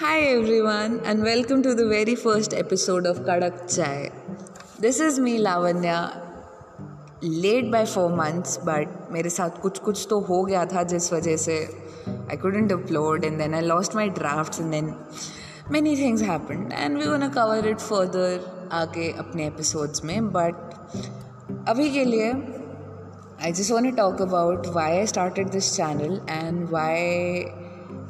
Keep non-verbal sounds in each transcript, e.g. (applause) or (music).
Hi everyone, and welcome to the very first episode of Kadak Chai. This is me, Lavanya. Late by four months, but मेरे साथ कुछ कुछ तो हो गया था जिस वजह से I couldn't upload, and then I lost my drafts, and then many things happened, and we're gonna cover it further आगे अपने episodes में. But अभी के लिए I just want to talk about why I started this channel and why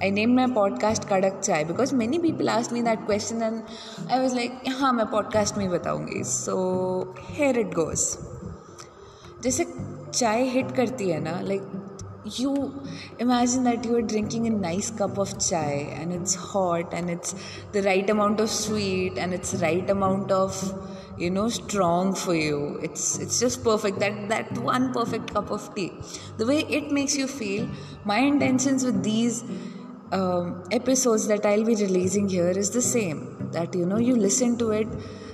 I named my podcast Kadak Chai because many people asked me that question and I was like, हाँ मैं podcast में बताऊंगी so here it goes जैसे चाय hit करती है ना like you imagine that you are drinking a nice cup of chai and it's hot and it's the right amount of sweet and it's right amount of you know strong for you it's it's just perfect that that one perfect cup of tea the way it makes you feel my intentions with these um, episodes that I'll be releasing here is the same. That you know, you listen to it,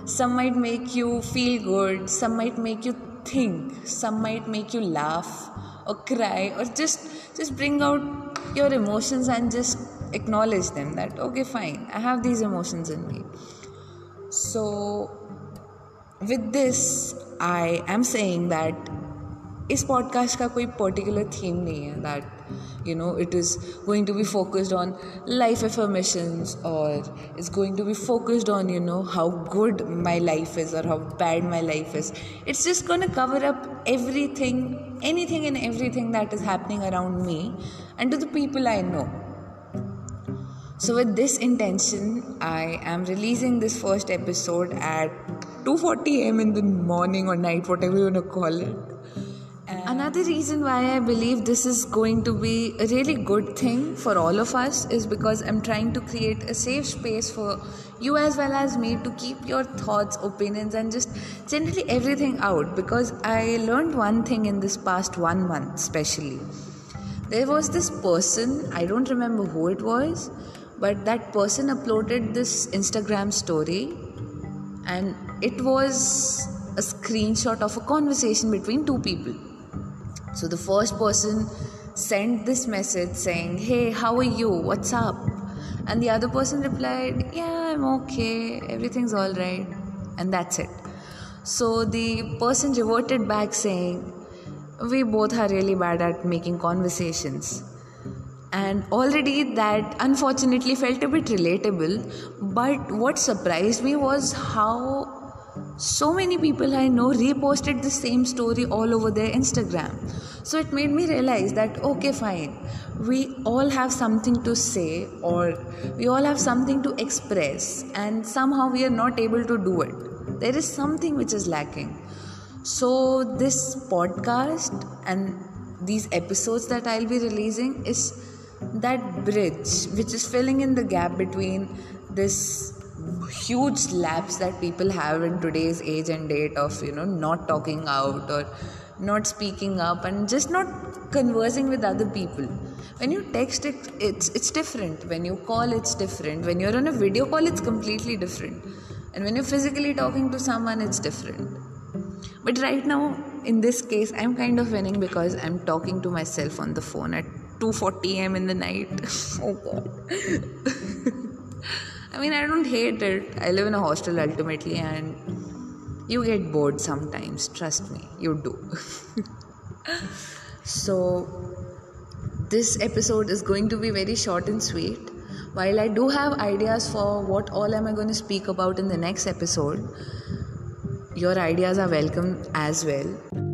some might make you feel good, some might make you think, some might make you laugh or cry or just just bring out your emotions and just acknowledge them that okay fine i have these emotions in me. So with this i am saying that इस podcast का कोई particular theme नहीं है that you know it is going to be focused on life affirmations और is going to be focused on you know how good my life is और how bad my life is it's just gonna cover up everything anything and everything that is happening around me and to the people I know So with this intention, I am releasing this first episode at 2:40 a.m. in the morning or night, whatever you want to call it. Another reason why I believe this is going to be a really good thing for all of us is because I'm trying to create a safe space for you as well as me to keep your thoughts, opinions, and just generally everything out. Because I learned one thing in this past one month, especially. There was this person, I don't remember who it was, but that person uploaded this Instagram story, and it was a screenshot of a conversation between two people so the first person sent this message saying, Hey, how are you? What's up? And the other person replied, Yeah, I'm okay. Everything's all right. And that's it. So the person reverted back saying, We both are really bad at making conversations. And already that unfortunately felt a bit relatable. But what surprised me was how so many people I know reposted the same story all over their Instagram. So it made me realize that okay, fine, we all have something to say or we all have something to express, and somehow we are not able to do it. There is something which is lacking. So, this podcast and these episodes that I'll be releasing is that bridge which is filling in the gap between this huge lapse that people have in today's age and date of you know not talking out or not speaking up and just not conversing with other people. When you text it, it's it's different. When you call it's different. When you're on a video call it's completely different. And when you're physically talking to someone it's different. But right now in this case i'm kind of winning because i'm talking to myself on the phone at 2:40 am in the night. (laughs) Oh god. (laughs) I mean, I don't hate it. I live in a hostel ultimately, and you get bored sometimes. Trust me, you do. (laughs) so, this episode is going to be very short and sweet. While I do have ideas for what all am I going to speak about in the next episode, your ideas are welcome as well.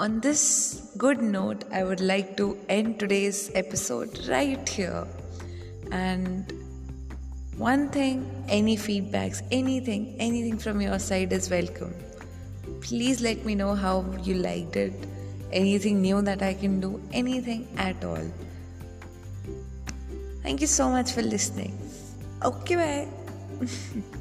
On this good note, I would like to end today's episode right here. And one thing, any feedbacks, anything, anything from your side is welcome. Please let me know how you liked it, anything new that I can do, anything at all. Thank you so much for listening. Okay, bye. (laughs)